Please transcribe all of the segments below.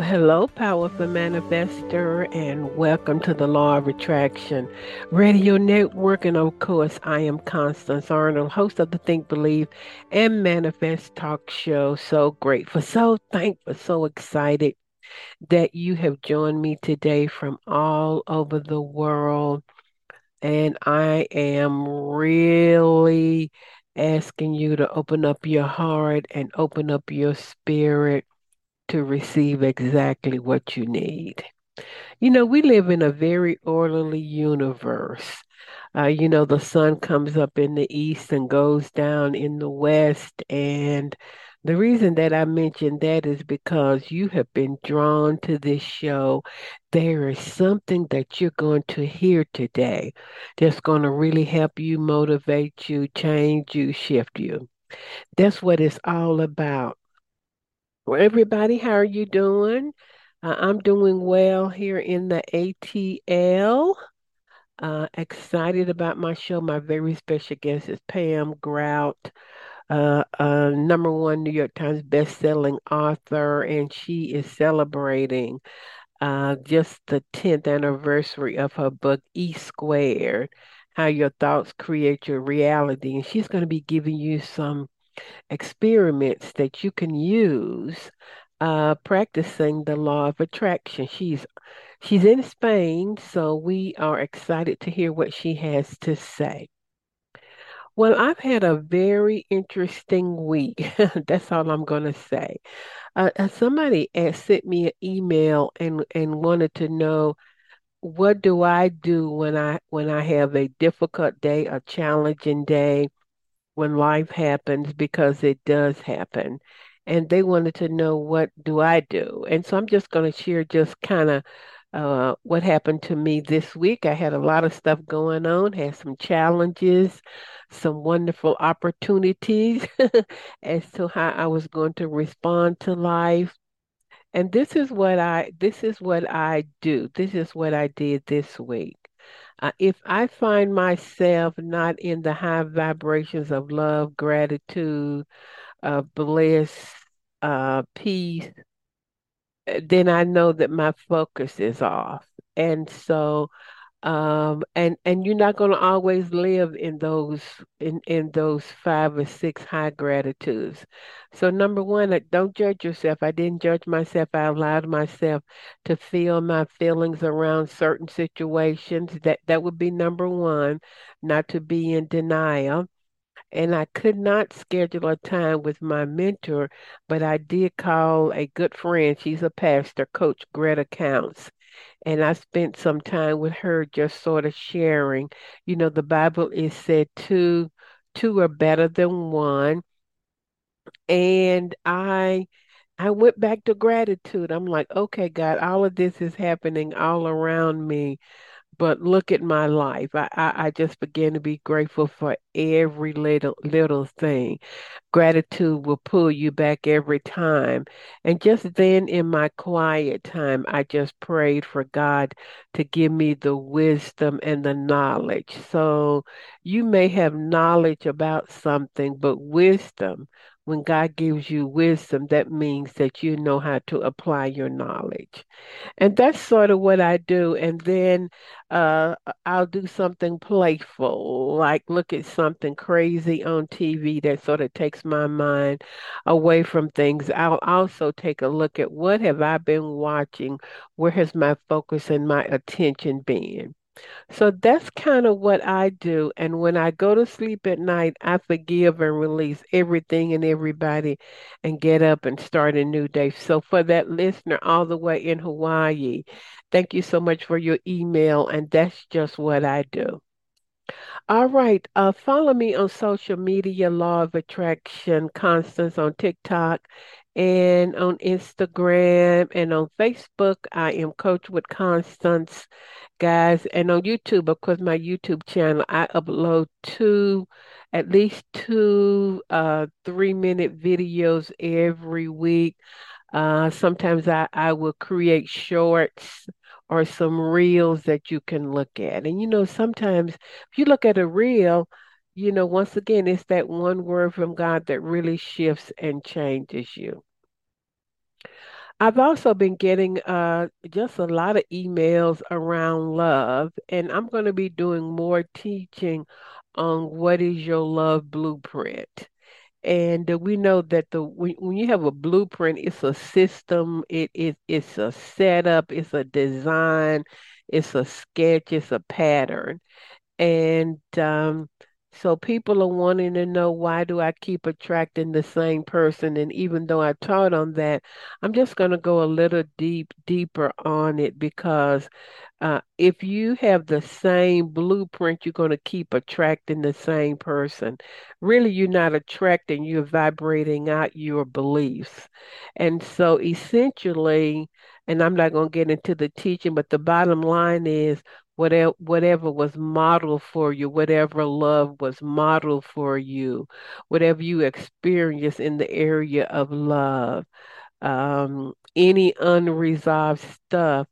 Hello, powerful manifester, and welcome to the Law of Attraction Radio Network. And of course, I am Constance Arnold, host of the Think, Believe, and Manifest talk show. So grateful, so thankful, so excited that you have joined me today from all over the world. And I am really asking you to open up your heart and open up your spirit to receive exactly what you need. You know, we live in a very orderly universe. Uh, you know, the sun comes up in the east and goes down in the west. And the reason that I mention that is because you have been drawn to this show. There is something that you're going to hear today that's going to really help you, motivate you, change you, shift you. That's what it's all about. Well, everybody, how are you doing? Uh, I'm doing well here in the ATL. Uh, excited about my show. My very special guest is Pam Grout, uh, number one New York Times best-selling author, and she is celebrating uh, just the 10th anniversary of her book E Squared: How Your Thoughts Create Your Reality, and she's going to be giving you some experiments that you can use uh, practicing the law of attraction. She's she's in Spain, so we are excited to hear what she has to say. Well, I've had a very interesting week. That's all I'm going to say. Uh, uh somebody sent me an email and and wanted to know what do I do when I when I have a difficult day, a challenging day, when life happens because it does happen. And they wanted to know what do I do? And so I'm just going to share just kind of uh, what happened to me this week. I had a lot of stuff going on, had some challenges, some wonderful opportunities as to how I was going to respond to life. And this is what I this is what I do. This is what I did this week. Uh, if I find myself not in the high vibrations of love, gratitude, uh, bliss, uh, peace, eh, then I know that my focus is off. And so um and and you're not going to always live in those in in those five or six high gratitudes. So number one don't judge yourself. I didn't judge myself. I allowed myself to feel my feelings around certain situations. That that would be number one not to be in denial. And I could not schedule a time with my mentor, but I did call a good friend. She's a pastor, Coach Greta Counts and I spent some time with her just sort of sharing. You know, the Bible is said two two are better than one. And I I went back to gratitude. I'm like, okay, God, all of this is happening all around me but look at my life. I, I, I, just began to be grateful for every little little thing. Gratitude will pull you back every time. And just then in my quiet time, I just prayed for God to give me the wisdom and the knowledge. So you may have knowledge about something, but wisdom when God gives you wisdom, that means that you know how to apply your knowledge. And that's sort of what I do. And then uh, I'll do something playful, like look at something crazy on TV that sort of takes my mind away from things. I'll also take a look at what have I been watching? Where has my focus and my attention been? So that's kind of what I do. And when I go to sleep at night, I forgive and release everything and everybody and get up and start a new day. So for that listener all the way in Hawaii, thank you so much for your email. And that's just what I do. All right. Uh, follow me on social media, Law of Attraction, Constance on TikTok, And on Instagram and on Facebook, I am Coach with Constance, guys. And on YouTube, of course, my YouTube channel, I upload two, at least two uh, three minute videos every week. Uh, sometimes I, I will create shorts or some reels that you can look at. And you know, sometimes if you look at a reel, you know, once again, it's that one word from God that really shifts and changes you. I've also been getting uh, just a lot of emails around love, and I'm going to be doing more teaching on what is your love blueprint. And we know that the when, when you have a blueprint, it's a system, it, it it's a setup, it's a design, it's a sketch, it's a pattern. And um, so people are wanting to know why do I keep attracting the same person? And even though I taught on that, I'm just going to go a little deep, deeper on it because uh, if you have the same blueprint, you're going to keep attracting the same person. Really, you're not attracting, you're vibrating out your beliefs. And so essentially, and I'm not going to get into the teaching, but the bottom line is whatever whatever was modeled for you, whatever love was modeled for you, whatever you experience in the area of love, um, any unresolved stuff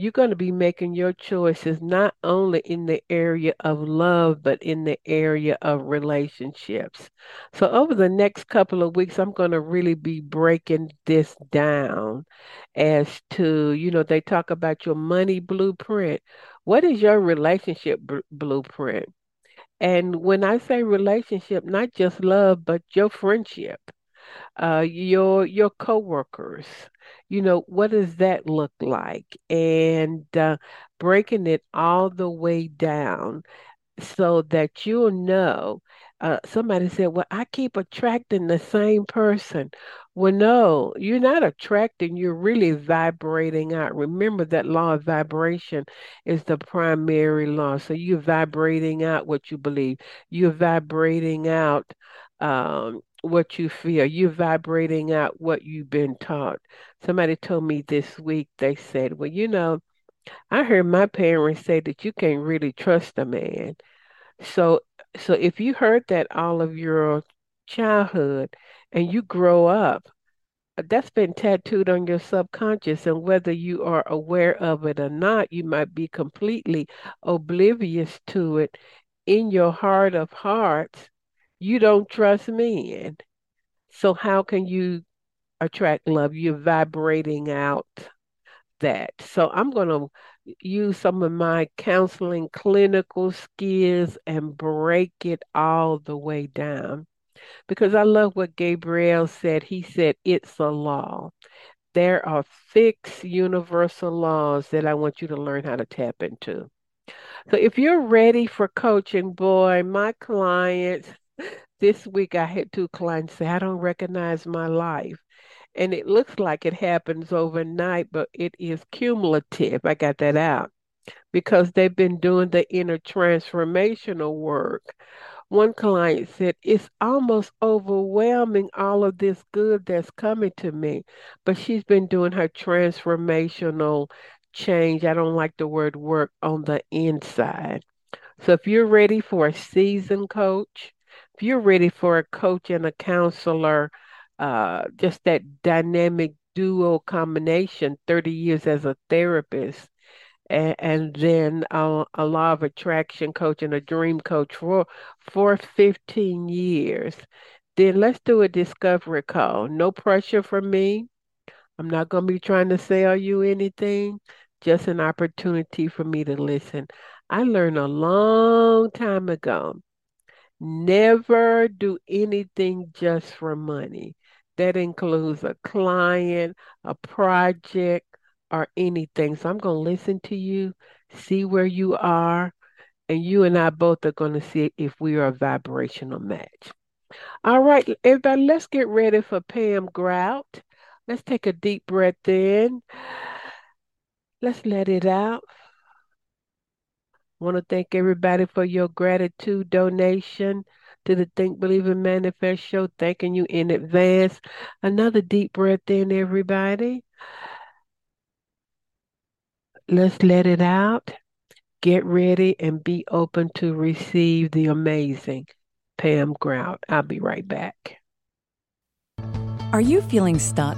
you're going to be making your choices not only in the area of love, but in the area of relationships. So, over the next couple of weeks, I'm going to really be breaking this down as to, you know, they talk about your money blueprint. What is your relationship b- blueprint? And when I say relationship, not just love, but your friendship uh, your your coworkers. You know, what does that look like? And uh, breaking it all the way down so that you'll know. Uh, somebody said, Well, I keep attracting the same person. Well, no, you're not attracting, you're really vibrating out. Remember that law of vibration is the primary law. So you're vibrating out what you believe, you're vibrating out um, what you feel, you're vibrating out what you've been taught. Somebody told me this week, they said, Well, you know, I heard my parents say that you can't really trust a man. So so if you heard that all of your childhood and you grow up, uh, that's been tattooed on your subconscious and whether you are aware of it or not, you might be completely oblivious to it in your heart of hearts. You don't trust men. So how can you attract love? You're vibrating out that. So I'm going to use some of my counseling clinical skills and break it all the way down. Because I love what Gabriel said. He said, It's a law. There are fixed universal laws that I want you to learn how to tap into. So if you're ready for coaching, boy, my clients, this week I had two clients say, I don't recognize my life. And it looks like it happens overnight, but it is cumulative. I got that out because they've been doing the inner transformational work. One client said, It's almost overwhelming all of this good that's coming to me. But she's been doing her transformational change. I don't like the word work on the inside. So if you're ready for a seasoned coach, if you're ready for a coach and a counselor, uh, just that dynamic duo combination, 30 years as a therapist, and, and then a, a law of attraction coach and a dream coach for for 15 years. Then let's do a discovery call. No pressure from me. I'm not going to be trying to sell you anything, just an opportunity for me to listen. I learned a long time ago never do anything just for money. That includes a client, a project, or anything. So I'm going to listen to you, see where you are, and you and I both are going to see if we are a vibrational match. All right, everybody, let's get ready for Pam Grout. Let's take a deep breath in. Let's let it out. Want to thank everybody for your gratitude donation to the Think, Believe, and Manifest show. Thanking you in advance. Another deep breath in, everybody. Let's let it out. Get ready and be open to receive the amazing Pam Grout. I'll be right back. Are you feeling stuck?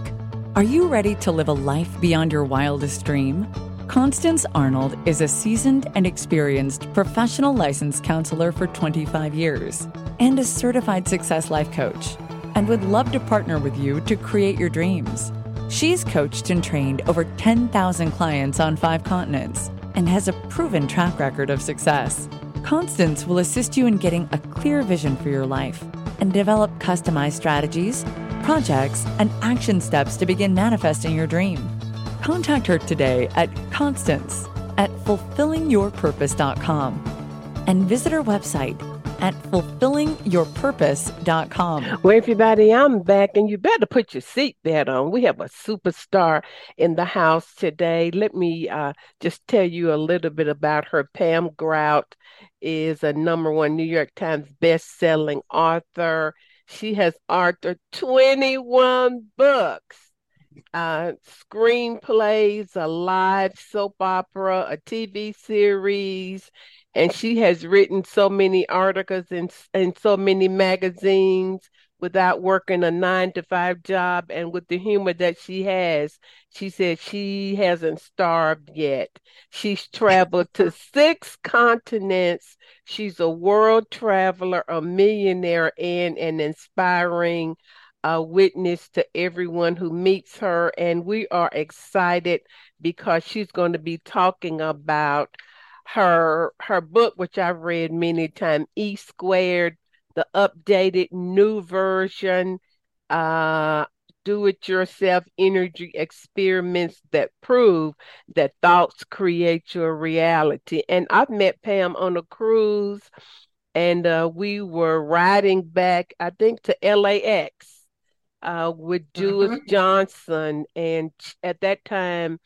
Are you ready to live a life beyond your wildest dream? Constance Arnold is a seasoned and experienced professional licensed counselor for 25 years and a certified success life coach, and would love to partner with you to create your dreams. She's coached and trained over 10,000 clients on five continents and has a proven track record of success. Constance will assist you in getting a clear vision for your life and develop customized strategies, projects, and action steps to begin manifesting your dream. Contact her today at Constance at fulfillingyourpurpose.com and visit her website at fulfillingyourpurpose.com. Well, everybody, I'm back, and you better put your seatbelt on. We have a superstar in the house today. Let me uh, just tell you a little bit about her. Pam Grout is a number one New York Times best-selling author. She has authored 21 books uh, screenplays, a live soap opera, a TV series, and she has written so many articles in so many magazines without working a nine to five job and with the humor that she has she said she hasn't starved yet. She's traveled to six continents. She's a world traveler a millionaire and an inspiring a witness to everyone who meets her. And we are excited because she's going to be talking about her her book, which I've read many times, E Squared, the updated new version, uh, do it yourself energy experiments that prove that thoughts create your reality. And I've met Pam on a cruise and uh, we were riding back, I think, to LAX uh, with Jules mm-hmm. Johnson, and at that time,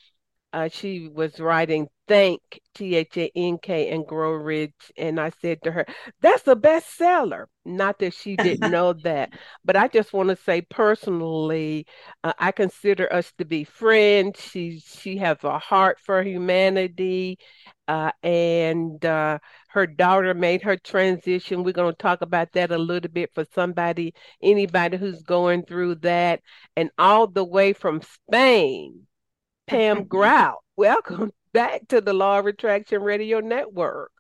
uh, she was writing Thank T H A N K and Grow Rich, and I said to her, "That's a bestseller." Not that she didn't know that, but I just want to say personally, uh, I consider us to be friends. She she has a heart for humanity, uh, and uh, her daughter made her transition. We're going to talk about that a little bit for somebody, anybody who's going through that, and all the way from Spain. Pam Grout, welcome back to the Law of Attraction Radio Network.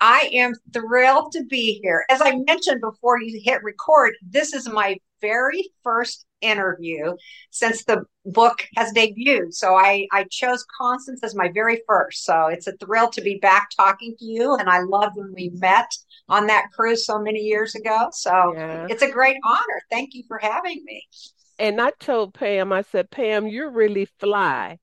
I am thrilled to be here. As I mentioned before you hit record, this is my very first interview since the book has debuted. So I, I chose Constance as my very first. So it's a thrill to be back talking to you. And I loved when we met on that cruise so many years ago. So yeah. it's a great honor. Thank you for having me. And I told Pam, I said, Pam, you're really fly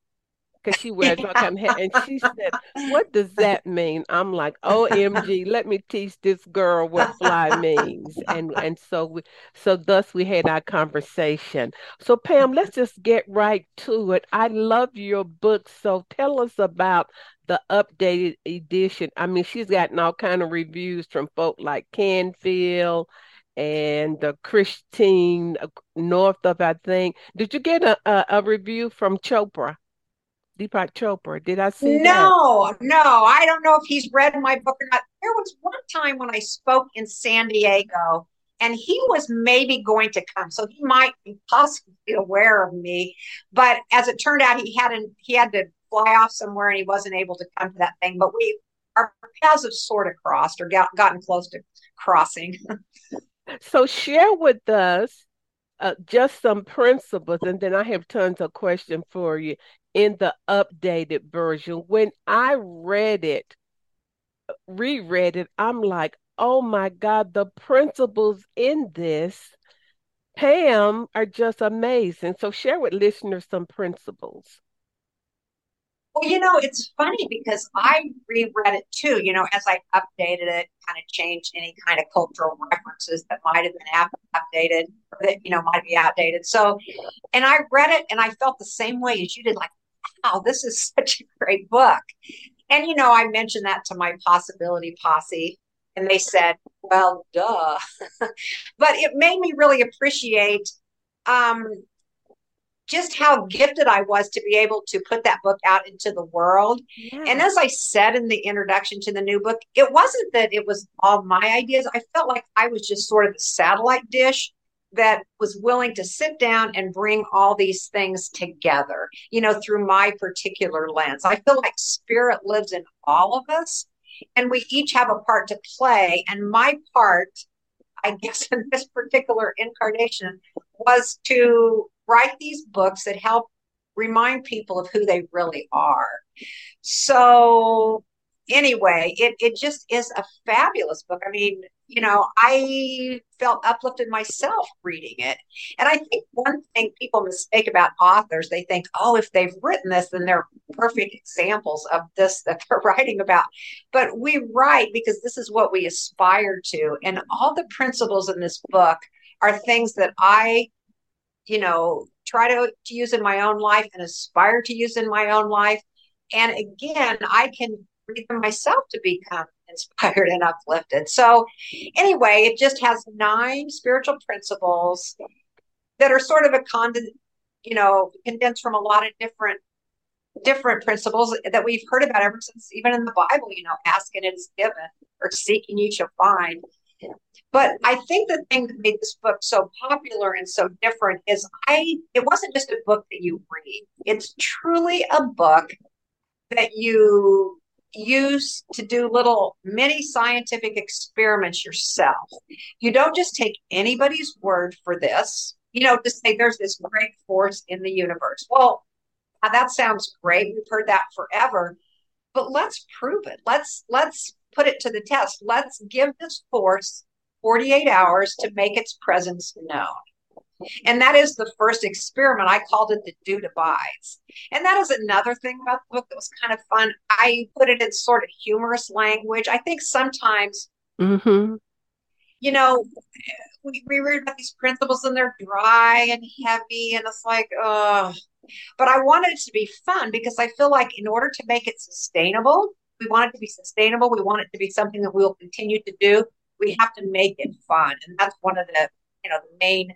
because she wears all of hair. And she said, What does that mean? I'm like, OMG, let me teach this girl what fly means. And and so we so thus we had our conversation. So Pam, let's just get right to it. I love your book. So tell us about the updated edition. I mean, she's gotten all kind of reviews from folk like Canfield and uh, Christine North of I think. Did you get a, a, a review from Chopra? Deepak Chopra. Did I see no, that? No, I don't know if he's read my book or not. There was one time when I spoke in San Diego and he was maybe going to come. So he might be possibly aware of me. But as it turned out, he hadn't he had to fly off somewhere and he wasn't able to come to that thing. But we our paths have sort of crossed or got, gotten close to crossing. so share with us uh, just some principles, and then I have tons of questions for you in the updated version. When I read it, reread it, I'm like, oh my God, the principles in this, Pam, are just amazing. So share with listeners some principles. Well, you know, it's funny because I reread it too, you know, as I updated it, kind of changed any kind of cultural references that might have been updated or that, you know, might be outdated. So, and I read it and I felt the same way as you did, like, wow, this is such a great book. And, you know, I mentioned that to my possibility posse. And they said, well, duh. but it made me really appreciate um, just how gifted I was to be able to put that book out into the world. Yeah. And as I said in the introduction to the new book, it wasn't that it was all my ideas. I felt like I was just sort of a satellite dish that was willing to sit down and bring all these things together, you know, through my particular lens. I feel like spirit lives in all of us and we each have a part to play. And my part, I guess, in this particular incarnation was to write these books that help remind people of who they really are. So anyway, it, it just is a fabulous book. I mean, you know, I felt uplifted myself reading it. And I think one thing people mistake about authors, they think, oh, if they've written this, then they're perfect examples of this that they're writing about. But we write because this is what we aspire to. And all the principles in this book are things that I, you know, try to, to use in my own life and aspire to use in my own life. And again, I can read them myself to become inspired and uplifted. So, anyway, it just has nine spiritual principles that are sort of a con, you know, condensed from a lot of different different principles that we've heard about ever since even in the Bible, you know, asking it is given or seeking you shall find. But I think the thing that made this book so popular and so different is I it wasn't just a book that you read. It's truly a book that you use to do little mini scientific experiments yourself. You don't just take anybody's word for this, you know, to say there's this great force in the universe. Well, uh, that sounds great. We've heard that forever. But let's prove it. Let's let's put it to the test. Let's give this force 48 hours to make its presence known. And that is the first experiment. I called it the dude abides. And that is another thing about the book that was kind of fun. I put it in sort of humorous language. I think sometimes, mm-hmm. you know, we, we read about these principles and they're dry and heavy, and it's like, oh. But I wanted it to be fun because I feel like in order to make it sustainable, we want it to be sustainable. We want it to be something that we'll continue to do. We have to make it fun, and that's one of the you know the main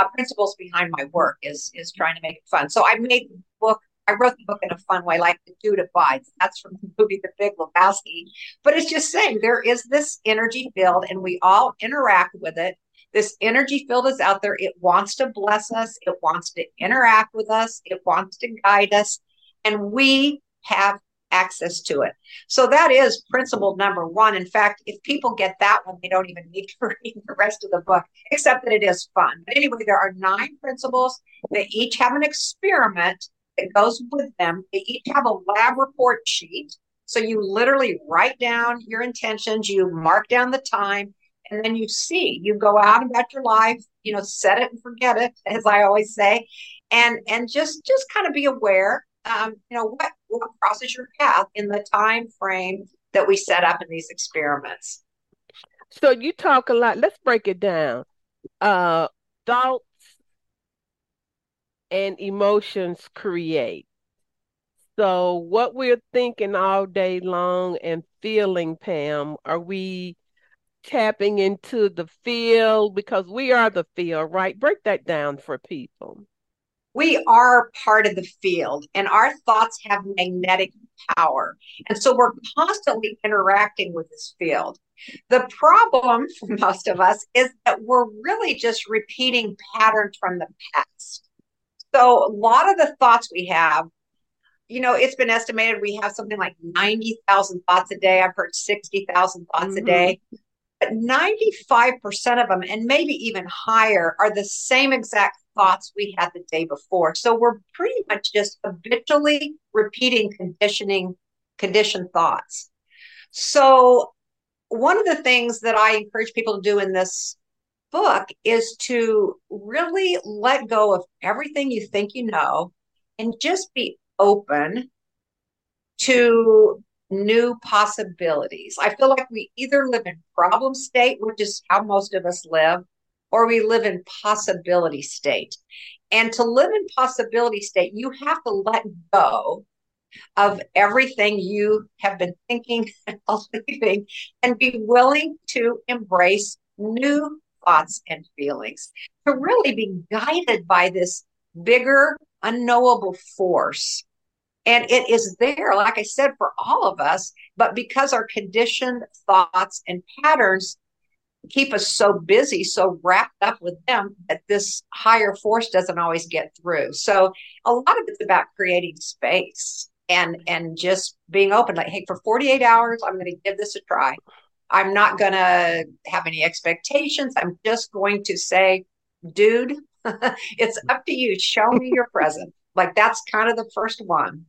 uh, principles behind my work is is trying to make it fun. So I made the book. I wrote the book in a fun way, like the dude abides. That's from the movie The Big Lebowski. But it's just saying there is this energy field, and we all interact with it. This energy field is out there. It wants to bless us. It wants to interact with us. It wants to guide us, and we have access to it. So that is principle number one. In fact, if people get that one, they don't even need to read the rest of the book, except that it is fun. But anyway, there are nine principles. They each have an experiment that goes with them. They each have a lab report sheet. So you literally write down your intentions, you mark down the time, and then you see. You go out about your life, you know, set it and forget it, as I always say, and and just just kind of be aware um, you know, what, what crosses your path in the time frame that we set up in these experiments. So you talk a lot. Let's break it down. Uh, thoughts and emotions create. So what we're thinking all day long and feeling, Pam, are we tapping into the field because we are the field, right? Break that down for people we are part of the field and our thoughts have magnetic power. And so we're constantly interacting with this field. The problem for most of us is that we're really just repeating patterns from the past. So a lot of the thoughts we have, you know, it's been estimated we have something like 90,000 thoughts a day. I've heard 60,000 thoughts mm-hmm. a day. But 95% of them, and maybe even higher, are the same exact thoughts we had the day before. So we're pretty much just habitually repeating conditioning, conditioned thoughts. So one of the things that I encourage people to do in this book is to really let go of everything you think you know and just be open to new possibilities. I feel like we either live in problem state, which is how most of us live, or we live in possibility state. And to live in possibility state, you have to let go of everything you have been thinking and believing and be willing to embrace new thoughts and feelings, to really be guided by this bigger, unknowable force. And it is there, like I said, for all of us, but because our conditioned thoughts and patterns keep us so busy, so wrapped up with them that this higher force doesn't always get through. So a lot of it's about creating space and and just being open like hey for 48 hours i'm going to give this a try i'm not going to have any expectations i'm just going to say dude it's up to you show me your present like that's kind of the first one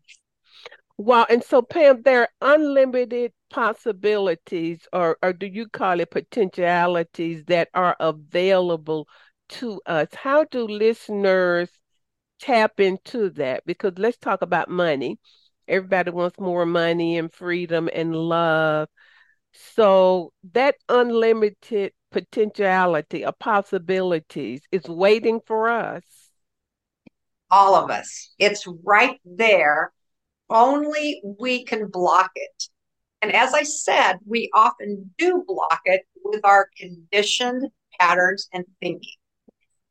Wow. And so, Pam, there are unlimited possibilities, or, or do you call it potentialities that are available to us? How do listeners tap into that? Because let's talk about money. Everybody wants more money and freedom and love. So that unlimited potentiality of possibilities is waiting for us. All of us. It's right there. Only we can block it. And as I said, we often do block it with our conditioned patterns and thinking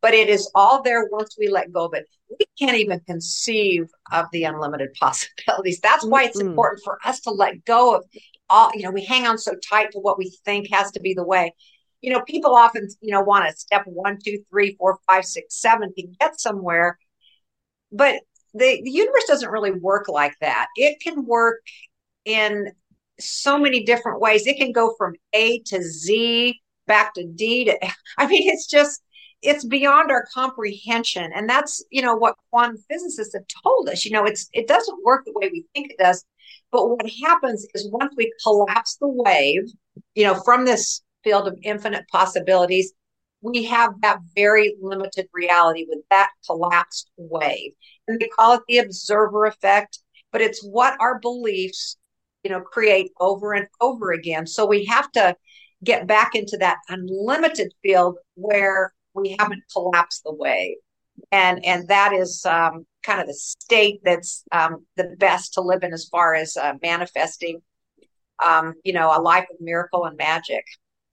but it is all there once we let go of it. We can't even conceive of the unlimited possibilities. That's why it's mm-hmm. important for us to let go of all, you know, we hang on so tight to what we think has to be the way. You know, people often, you know, want to step one, two, three, four, five, six, seven to get somewhere. But the, the universe doesn't really work like that. It can work in so many different ways. It can go from A to Z back to D to I mean, it's just it's beyond our comprehension. And that's you know what quantum physicists have told us. You know it's it doesn't work the way we think it does. But what happens is once we collapse the wave you know from this field of infinite possibilities we have that very limited reality with that collapsed wave. And they call it the observer effect but it's what our beliefs you know create over and over again. So we have to get back into that unlimited field where we haven't collapsed the wave and and that is um, kind of the state that's um, the best to live in as far as uh, manifesting um, you know a life of miracle and magic.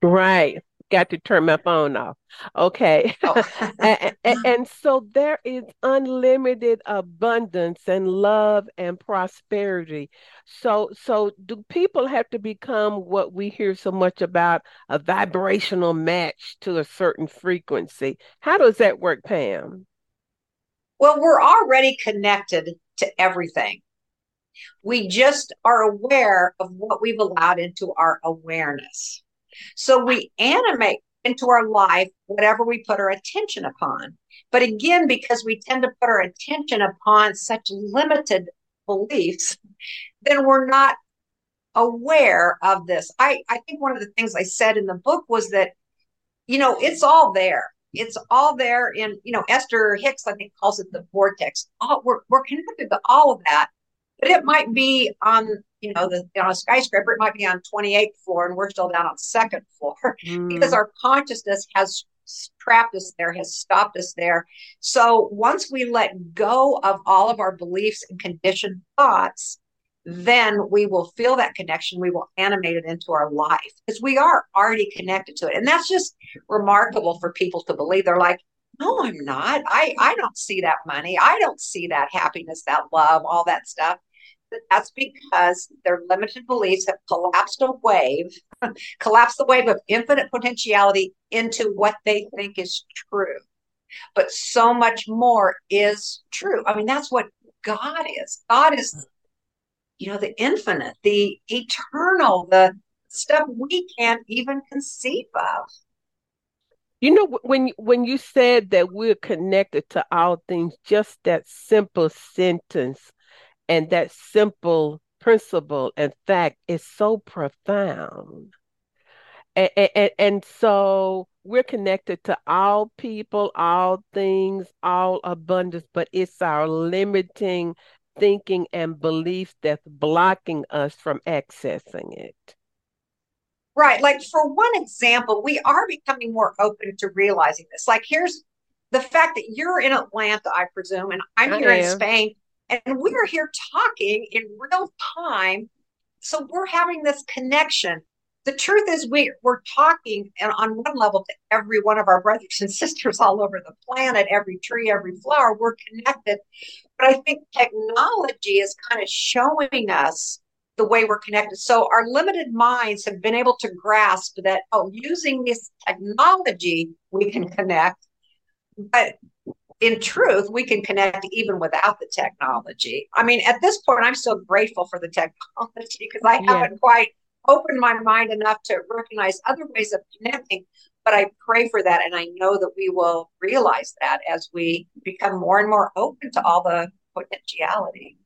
Right got to turn my phone off. Okay. Oh. and, and, and, so there is unlimited abundance and love and prosperity. So so do people have to become what we hear so much about a vibrational match to a certain frequency? How does that work, Pam? Well, we're already connected to everything. We just are aware of what we've allowed into our awareness. So we animate into our life whatever we put our attention upon. But again, because we tend to put our attention upon such limited beliefs, then we're not aware of this. I, I think one of the things I said in the book was that, you know, it's all there. It's all there in, you know, Esther Hicks, I think, calls it the vortex. All, we're, we're connected to all of that, but it might be on you know, the, on a skyscraper, it might be on 28th floor and we're still down on second floor mm. because our consciousness has trapped us there, has stopped us there. So once we let go of all of our beliefs and conditioned thoughts, then we will feel that connection. We will animate it into our life because we are already connected to it. And that's just remarkable for people to believe. They're like, no, I'm not. I, I don't see that money. I don't see that happiness, that love, all that stuff that's because their limited beliefs have collapsed a wave, collapsed the wave of infinite potentiality into what they think is true. But so much more is true. I mean, that's what God is. God is, you know, the infinite, the eternal, the stuff we can't even conceive of. You know, when when you said that we're connected to all things, just that simple sentence and that simple principle and fact is so profound. And, and, and so we're connected to all people, all things, all abundance, but it's our limiting thinking and beliefs that's blocking us from accessing it. Right. Like, for one example, we are becoming more open to realizing this. Like, here's the fact that you're in Atlanta, I presume, and I'm I here am. in Spain And we're here talking in real time. So we're having this connection. The truth is, we, we're talking and on one level to every one of our brothers and sisters all over the planet, every tree, every flower. We're connected. But I think technology is kind of showing us the way we're connected. So our limited minds have been able to grasp that, oh, using this technology, we can connect. But in truth, we can connect even without the technology. I mean, at this point, I'm so grateful for the technology because I yeah. haven't quite opened my mind enough to recognize other ways of connecting. But I pray for that. And I know that we will realize that as we become more and more open to all the potentiality.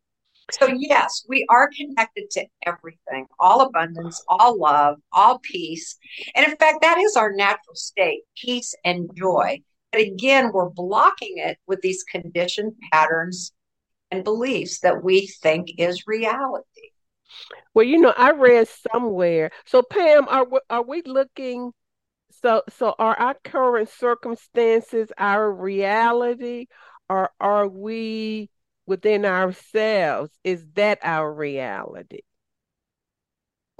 So, yes, we are connected to everything all abundance, all love, all peace. And in fact, that is our natural state peace and joy. But again, we're blocking it with these conditioned patterns and beliefs that we think is reality. Well, you know, I read somewhere. So, Pam, are are we looking? So, so are our current circumstances our reality, or are we within ourselves? Is that our reality?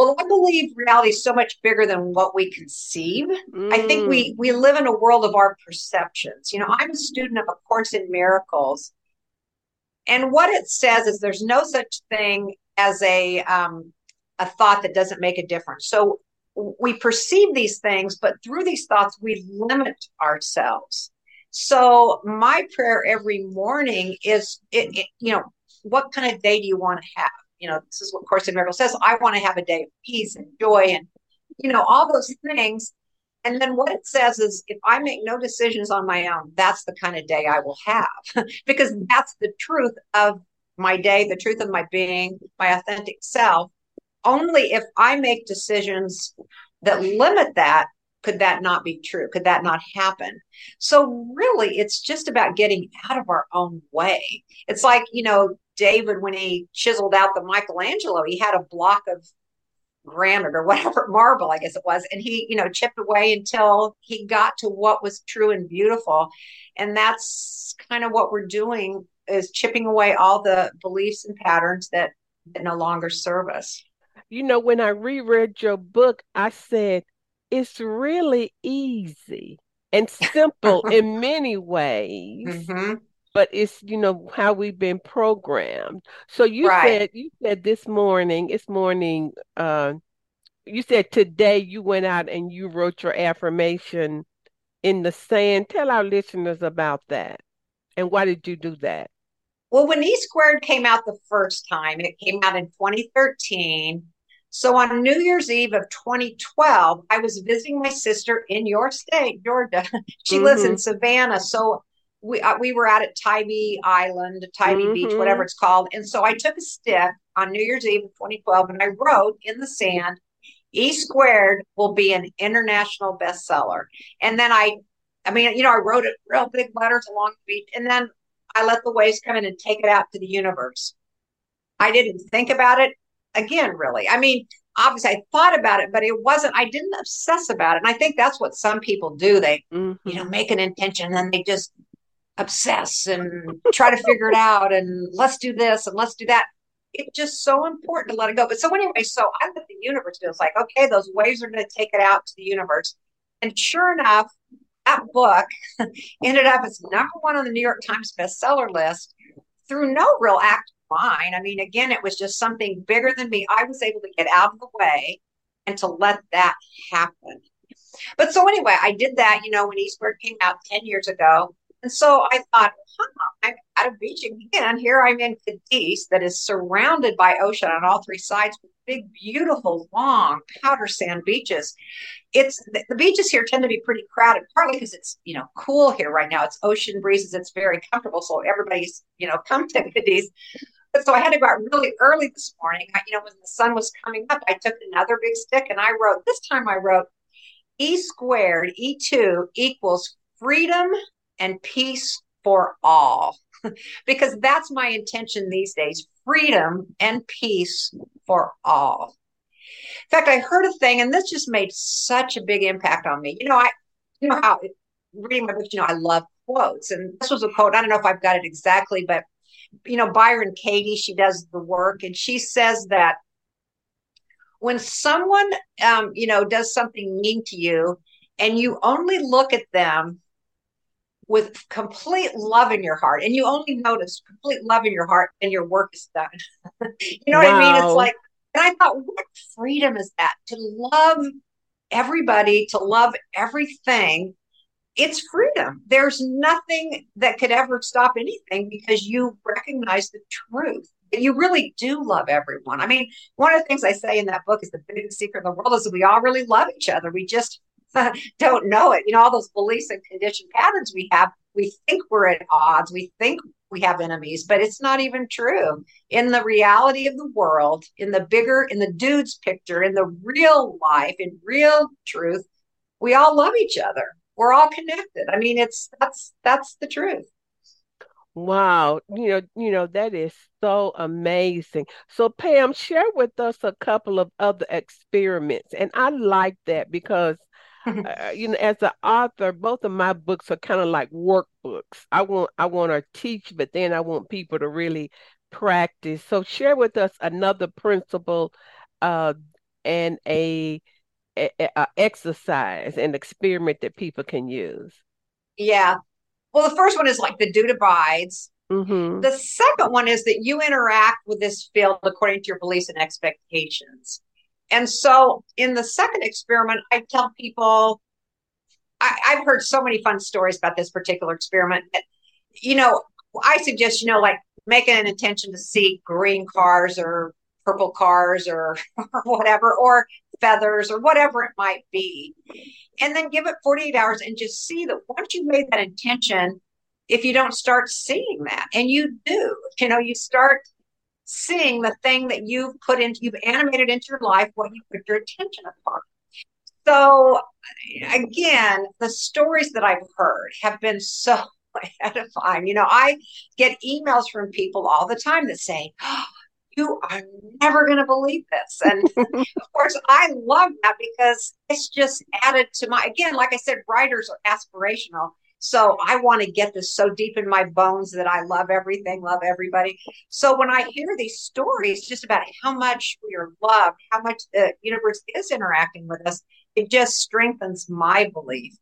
Well, I believe reality is so much bigger than what we conceive. Mm. I think we mm. we live in a world of our perceptions. You know, I'm a student of A Course in Miracles, and what it says is there's no such thing as a um, a thought that doesn't make a difference. So we perceive these things, but through these thoughts, we limit ourselves. So my prayer every morning is, it, it, you know, what kind of day do you want to have? You know, this is what Course in Miracles says. I want to have a day of peace and joy and, you know, all those things. And then what it says is if I make no decisions on my own, that's the kind of day I will have because that's the truth of my day, the truth of my being, my authentic self. Only if I make decisions that limit that could that not be true? Could that not happen? So, really, it's just about getting out of our own way. It's like, you know, David, when he chiseled out the Michelangelo, he had a block of granite or whatever marble, I guess it was, and he, you know, chipped away until he got to what was true and beautiful. And that's kind of what we're doing is chipping away all the beliefs and patterns that, that no longer serve us. You know, when I reread your book, I said, it's really easy and simple in many ways. Mm-hmm. But it's you know how we've been programmed. So you right. said you said this morning, it's morning. Uh, you said today you went out and you wrote your affirmation in the sand. Tell our listeners about that, and why did you do that? Well, when E squared came out the first time, it came out in 2013. So on New Year's Eve of 2012, I was visiting my sister in your state, Georgia. she mm-hmm. lives in mm-hmm. Savannah. So we uh, we were out at Tybee Island, Tybee mm-hmm. Beach, whatever it's called. And so I took a stick on New Year's Eve of 2012 and I wrote in the sand, E squared will be an international bestseller. And then I, I mean, you know, I wrote it real big letters along the beach. And then I let the waves come in and take it out to the universe. I didn't think about it again, really. I mean, obviously I thought about it, but it wasn't, I didn't obsess about it. And I think that's what some people do. They, mm-hmm. you know, make an intention and then they just obsess and try to figure it out and let's do this and let's do that. It's just so important to let it go. But so anyway, so I let the universe do. It's like, okay, those waves are going to take it out to the universe. And sure enough, that book ended up as number one on the New York Times bestseller list through no real act of mine. I mean, again, it was just something bigger than me. I was able to get out of the way and to let that happen. But so anyway, I did that, you know, when Eastward came out 10 years ago. And so I thought, huh, I'm at a beach again. Here I'm in Cadiz that is surrounded by ocean on all three sides with big, beautiful, long powder sand beaches. It's the beaches here tend to be pretty crowded, partly because it's you know cool here right now. It's ocean breezes. It's very comfortable, so everybody's you know come to Cadiz. But so I had to go out really early this morning. I, you know, when the sun was coming up, I took another big stick and I wrote. This time I wrote E squared E2 equals freedom and peace for all. because that's my intention these days freedom and peace for all. In fact, I heard a thing, and this just made such a big impact on me. You know, I, you know how reading my book, you know, I love quotes, and this was a quote. I don't know if I've got it exactly, but you know, Byron Katie, she does the work, and she says that when someone, um, you know, does something mean to you, and you only look at them with complete love in your heart, and you only notice complete love in your heart, and your work is done. you know wow. what I mean? It's like, and I thought, what freedom is that to love everybody, to love everything? It's freedom. There's nothing that could ever stop anything because you recognize the truth. That you really do love everyone. I mean, one of the things I say in that book is the biggest secret in the world is that we all really love each other. We just don't know it. You know, all those beliefs and conditioned patterns we have, we think we're at odds. We think we have enemies, but it's not even true. In the reality of the world, in the bigger, in the dude's picture, in the real life, in real truth, we all love each other. We're all connected. I mean, it's that's that's the truth. Wow, you know, you know that is so amazing. So Pam, share with us a couple of other experiments, and I like that because uh, you know, as an author, both of my books are kind of like workbooks. I want I want to teach, but then I want people to really practice. So share with us another principle uh, and a, a, a exercise and experiment that people can use. Yeah. Well, the first one is like the dude abides. Mm-hmm. The second one is that you interact with this field according to your beliefs and expectations. And so in the second experiment, I tell people, I, have heard so many fun stories about this particular experiment. You know, I suggest, you know, like making an intention to see green cars or purple cars or, or whatever, or feathers or whatever it might be. And then give it 48 hours and just see that once you made that intention, if you don't start seeing that, and you do, you know, you start seeing the thing that you've put into, you've animated into your life, what you put your attention upon. So, again, the stories that I've heard have been so edifying. You know, I get emails from people all the time that say, oh, you are never going to believe this. And of course, I love that because it's just added to my, again, like I said, writers are aspirational. So I want to get this so deep in my bones that I love everything, love everybody. So when I hear these stories just about how much we are loved, how much the universe is interacting with us, it just strengthens my belief.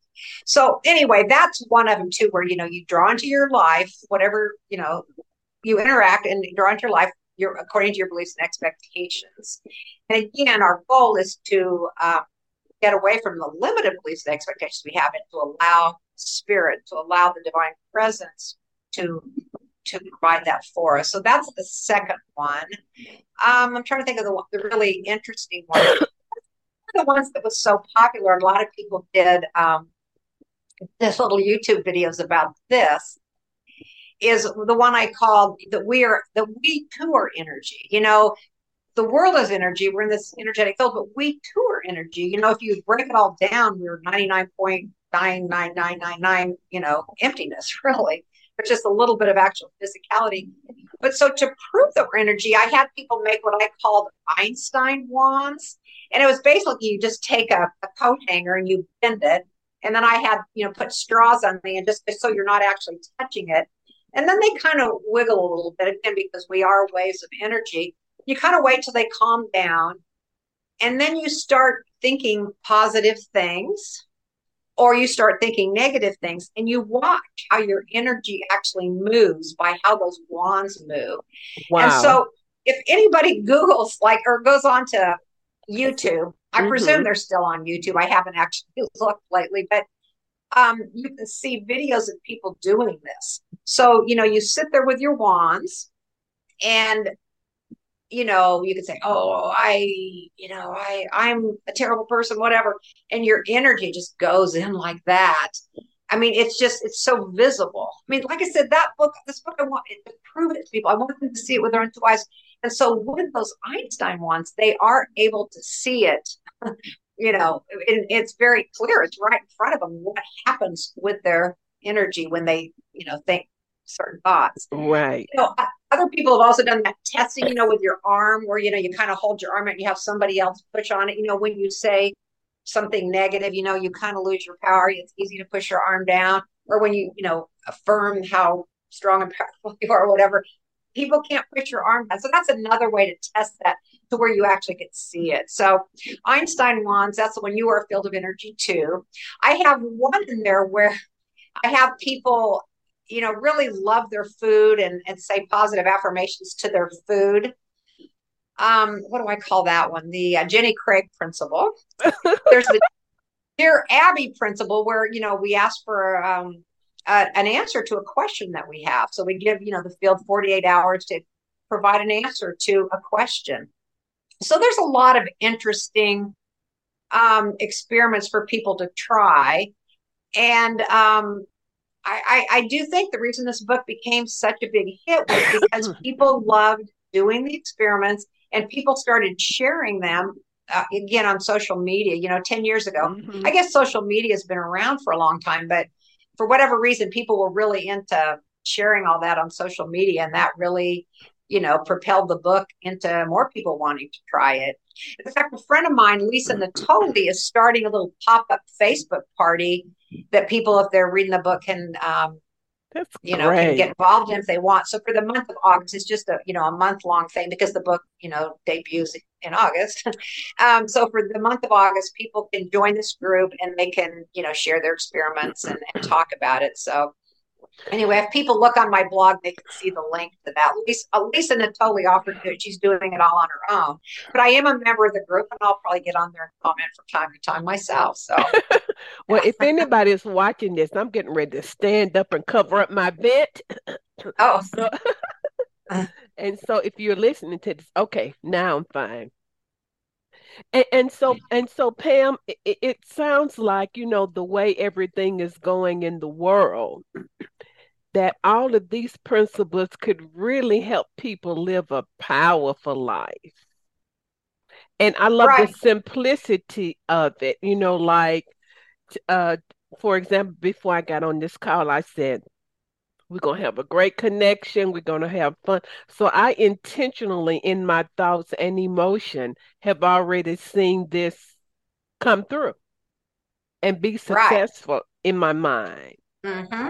So anyway, that's one of them too, where you know you draw into your life whatever you know you interact and draw into your life your according to your beliefs and expectations. And again, our goal is to uh, get away from the limited beliefs and expectations we have and to allow spirit to allow the divine presence to to provide that for us. So that's the second one. Um, I'm trying to think of the, the really interesting one. the ones that was so popular, a lot of people did um, this little YouTube videos about this. Is the one I called that we are the we too are energy. You know, the world is energy. We're in this energetic field, but we too are energy. You know, if you break it all down, we're 99 point nine nine nine nine nine you know emptiness really. But just a little bit of actual physicality. But so to prove that we're energy i had people make what i called einstein wands. And it was basically you just take a, a coat hanger and you bend it. And then i had you know put straws on the end just so you're not actually touching it. And then they kind of wiggle a little bit again because we are waves of energy you kind of wait till they calm down and then you start thinking positive things or you start thinking negative things and you watch how your energy actually moves by how those wands move. Wow. And so if anybody Googles like or goes on to YouTube, I mm-hmm. presume they're still on YouTube. I haven't actually looked lately, but um, you can see videos of people doing this. So, you know, you sit there with your wands and you know, you could say, "Oh, I, you know, I, I'm a terrible person, whatever," and your energy just goes in like that. I mean, it's just it's so visible. I mean, like I said, that book, this book, I want it to prove it to people. I want them to see it with their own two eyes. And so, with those Einstein ones, they are able to see it. you know, it, it's very clear. It's right in front of them what happens with their energy when they, you know, think certain thoughts. Right. You know, other people have also done that testing, you know, with your arm where, you know, you kind of hold your arm and you have somebody else push on it. You know, when you say something negative, you know, you kind of lose your power. It's easy to push your arm down. Or when you, you know, affirm how strong and powerful you are, or whatever, people can't push your arm down. So that's another way to test that to where you actually to see it. So Einstein wands, that's when you are a field of energy too. I have one in there where I have people, you know, really love their food and, and say positive affirmations to their food. Um, what do I call that one? The uh, Jenny Craig principle. There's the Dear Abby principle, where you know we ask for um, an answer to a question that we have. So we give you know the field 48 hours to provide an answer to a question. So there's a lot of interesting um, experiments for people to try, and um, I, I, I do think the reason this book became such a big hit was because people loved doing the experiments and people started sharing them uh, again on social media you know 10 years ago mm-hmm. i guess social media has been around for a long time but for whatever reason people were really into sharing all that on social media and that really you know propelled the book into more people wanting to try it in fact a friend of mine lisa natoli is starting a little pop-up facebook party that people if they're reading the book can um, that's you know great. can get involved in if they want. So for the month of August, it's just a you know a month long thing because the book you know debuts in August. um, so for the month of August, people can join this group and they can you know share their experiments and, and talk about it. So Anyway, if people look on my blog, they can see the link to that. Lisa, uh, Lisa Natoli offered to it. She's doing it all on her own. But I am a member of the group, and I'll probably get on there and comment from time to time myself. So, well, if anybody is watching this, I'm getting ready to stand up and cover up my vent. Oh. so, and so, if you're listening to this, okay, now I'm fine. And, and, so and so pam it, it, sounds like you know the way everything is going in the world that all of these principles could really help people live a powerful life. And I love right. the simplicity of it. You know, like, uh, for example, before I got on this call, I said, we're going to have a great connection. We're going to have fun. So I intentionally, in my thoughts and emotion, have already seen this come through and be successful right. in my mind. Mm-hmm.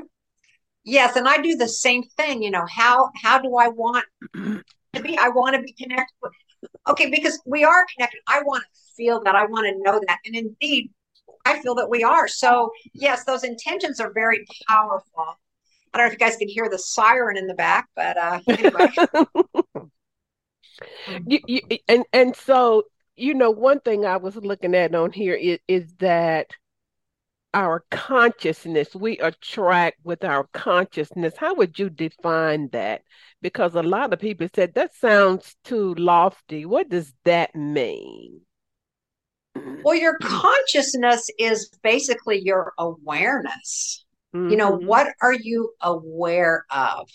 Yes, and I do the same thing. You know, how how do I want to be? I want to be connected. With, okay, because we are connected. I want to feel that. I want to know that, and indeed, I feel that we are. So yes, those intentions are very powerful. I don't know if you guys can hear the siren in the back, but uh, anyway. you, you, and and so you know, one thing I was looking at on here is, is that our consciousness. We attract with our consciousness. How would you define that? Because a lot of people said that sounds too lofty. What does that mean? Well, your consciousness is basically your awareness. Mm-hmm. You know, mm-hmm. what are you aware of?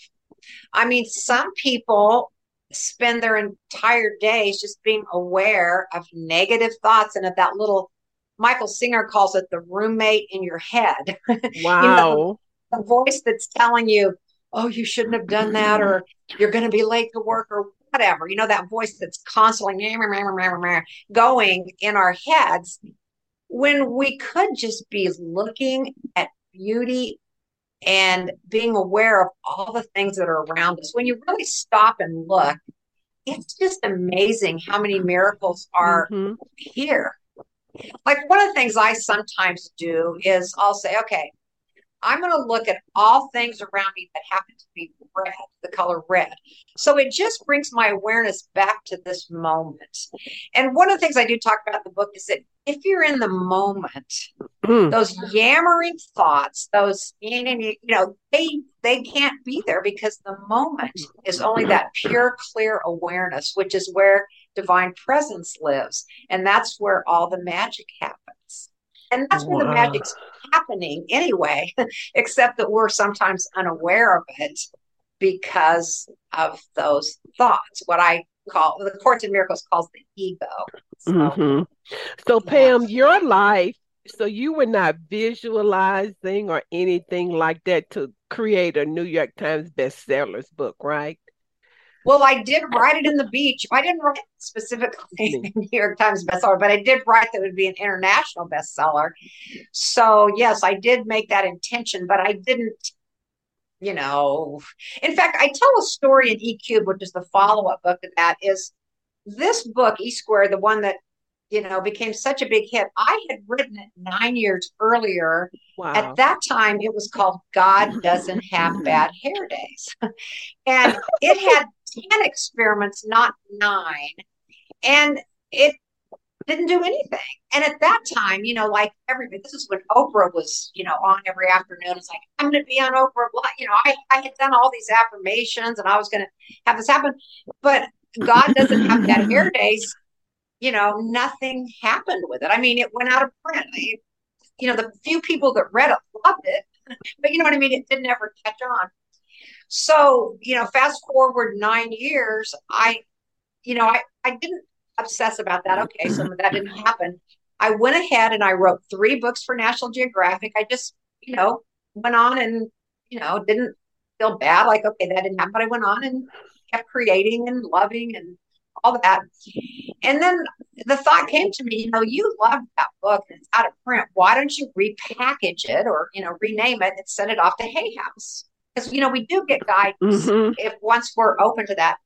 I mean, some people spend their entire days just being aware of negative thoughts and of that little Michael Singer calls it the roommate in your head. Wow. you know, the voice that's telling you, oh, you shouldn't have done that, or you're going to be late to work, or whatever. You know, that voice that's constantly going in our heads when we could just be looking at beauty and being aware of all the things that are around us. When you really stop and look, it's just amazing how many miracles are mm-hmm. here like one of the things I sometimes do is I'll say, okay, I'm going to look at all things around me that happen to be red, the color red. So it just brings my awareness back to this moment. And one of the things I do talk about in the book is that if you're in the moment, mm. those yammering thoughts, those you know, they they can't be there because the moment is only that pure, clear awareness, which is where divine presence lives. And that's where all the magic happens. And that's where the magic's happening anyway, except that we're sometimes unaware of it because of those thoughts, what I call the Course in Miracles calls the ego. So, mm-hmm. so Pam, your life, so you were not visualizing or anything like that to create a New York Times bestsellers book, right? Well, I did write it in the beach. I didn't write specifically the New York Times bestseller, but I did write that it would be an international bestseller. So yes, I did make that intention, but I didn't you know, in fact, I tell a story in E Cubed, which is the follow up book to that. Is this book E Squared the one that you know became such a big hit? I had written it nine years earlier. Wow. At that time, it was called God Doesn't Have Bad Hair Days, and it had ten experiments, not nine, and it didn't do anything. And at that time, you know, like everybody, this is when Oprah was, you know, on every afternoon. It's like, I'm going to be on Oprah. You know, I, I had done all these affirmations and I was going to have this happen. But God doesn't have that hair days. You know, nothing happened with it. I mean, it went out of print. You know, the few people that read it loved it. But you know what I mean? It didn't ever catch on. So, you know, fast forward nine years, I, you know, I, I didn't obsess about that. Okay, so mm-hmm. that didn't happen. I went ahead and I wrote three books for National Geographic. I just, you know, went on and, you know, didn't feel bad, like, okay, that didn't happen. But I went on and kept creating and loving and all that. And then the thought came to me, you know, you love that book and it's out of print. Why don't you repackage it or, you know, rename it and send it off to Hay House? Because, you know, we do get guidance mm-hmm. if once we're open to that.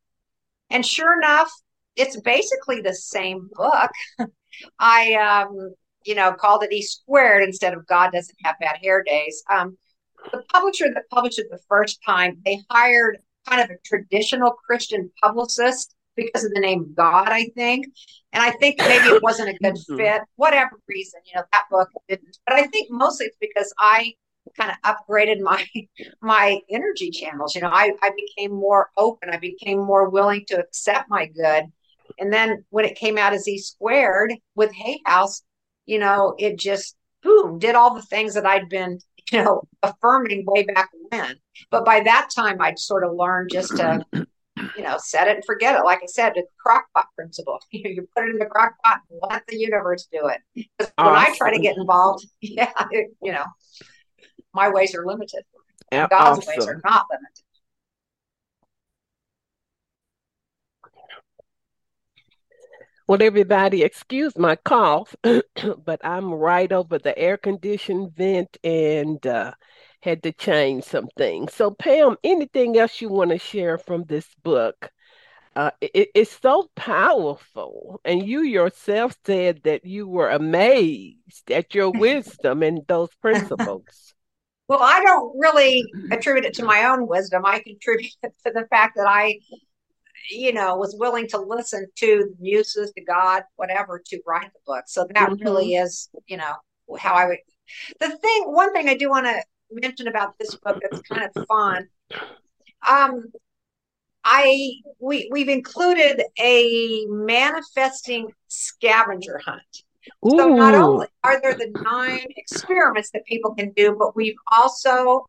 And sure enough, it's basically the same book. I, um, you know, called it E squared instead of God doesn't have bad hair days. Um, the publisher that published it the first time, they hired kind of a traditional Christian publicist because of the name God, I think. And I think maybe it wasn't a good mm-hmm. fit, whatever reason, you know, that book didn't. But I think mostly it's because I kind of upgraded my my energy channels. You know, I, I became more open. I became more willing to accept my good and then when it came out as E squared with Hay House, you know, it just boom did all the things that I'd been, you know, affirming way back when. But by that time, I'd sort of learned just to, you know, set it and forget it. Like I said, the crockpot principle. you put it in the crockpot and let the universe do it. Because awesome. when I try to get involved, yeah, it, you know, my ways are limited. God's awesome. ways are not limited. Well, everybody, excuse my cough, but I'm right over the air conditioned vent and uh, had to change some things. So, Pam, anything else you want to share from this book? Uh, it, it's so powerful. And you yourself said that you were amazed at your wisdom and those principles. Well, I don't really attribute it to my own wisdom. I contribute it to the fact that I you know, was willing to listen to the muses, to God, whatever, to write the book. So that mm-hmm. really is, you know, how I would. The thing, one thing I do want to mention about this book that's kind of fun. Um, I we we've included a manifesting scavenger hunt. Ooh. So not only are there the nine experiments that people can do, but we've also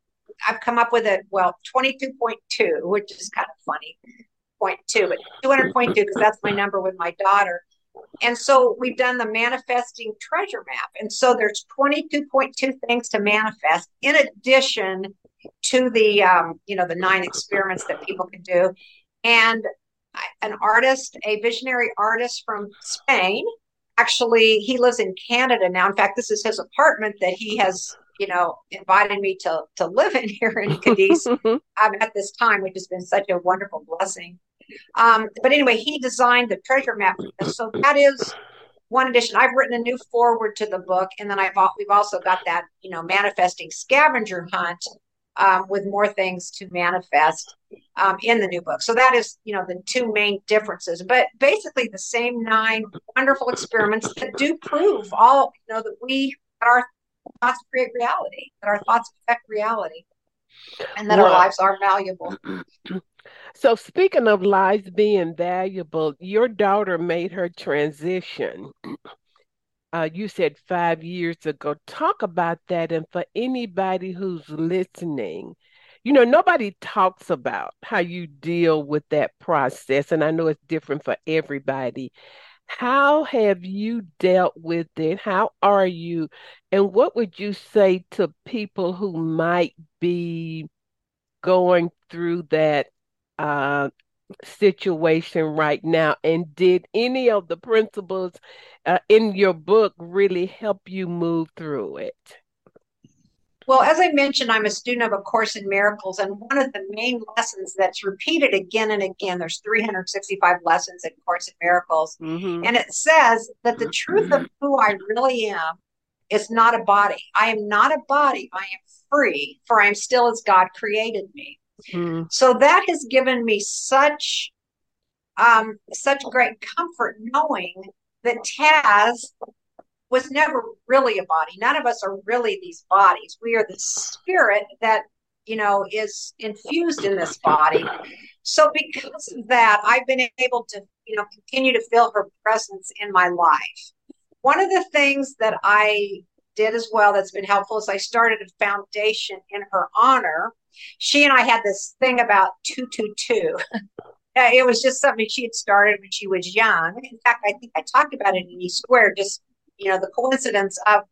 I've come up with a well 22.2, which is kind of funny. 2.2, but 200.2 because that's my number with my daughter. And so we've done the manifesting treasure map. And so there's 22.2 things to manifest in addition to the um, you know the nine experiments that people can do. And an artist, a visionary artist from Spain, actually he lives in Canada now. In fact, this is his apartment that he has you know, invited me to to live in here in Cadiz um, at this time, which has been such a wonderful blessing. Um, but anyway, he designed the treasure map. So that is one addition. I've written a new forward to the book, and then I've we've also got that you know manifesting scavenger hunt um, with more things to manifest um, in the new book. So that is you know the two main differences, but basically the same nine wonderful experiments that do prove all you know that we that our thoughts create reality, that our thoughts affect reality, and that well, our lives are valuable. So, speaking of lives being valuable, your daughter made her transition. Uh, you said five years ago. Talk about that. And for anybody who's listening, you know, nobody talks about how you deal with that process. And I know it's different for everybody. How have you dealt with it? How are you? And what would you say to people who might be going through that uh, situation right now? And did any of the principles uh, in your book really help you move through it? Well, as I mentioned, I'm a student of A Course in Miracles, and one of the main lessons that's repeated again and again, there's 365 lessons in Course in Miracles, mm-hmm. and it says that the truth of who I really am is not a body. I am not a body. I am free, for I am still as God created me. Mm-hmm. So that has given me such um, such great comfort knowing that Taz was never really a body. None of us are really these bodies. We are the spirit that, you know, is infused in this body. So because of that, I've been able to, you know, continue to feel her presence in my life. One of the things that I did as well that's been helpful is I started a foundation in her honor. She and I had this thing about 222. Uh, it was just something she had started when she was young. In fact, I think I talked about it in E Squared, just you know, the coincidence of,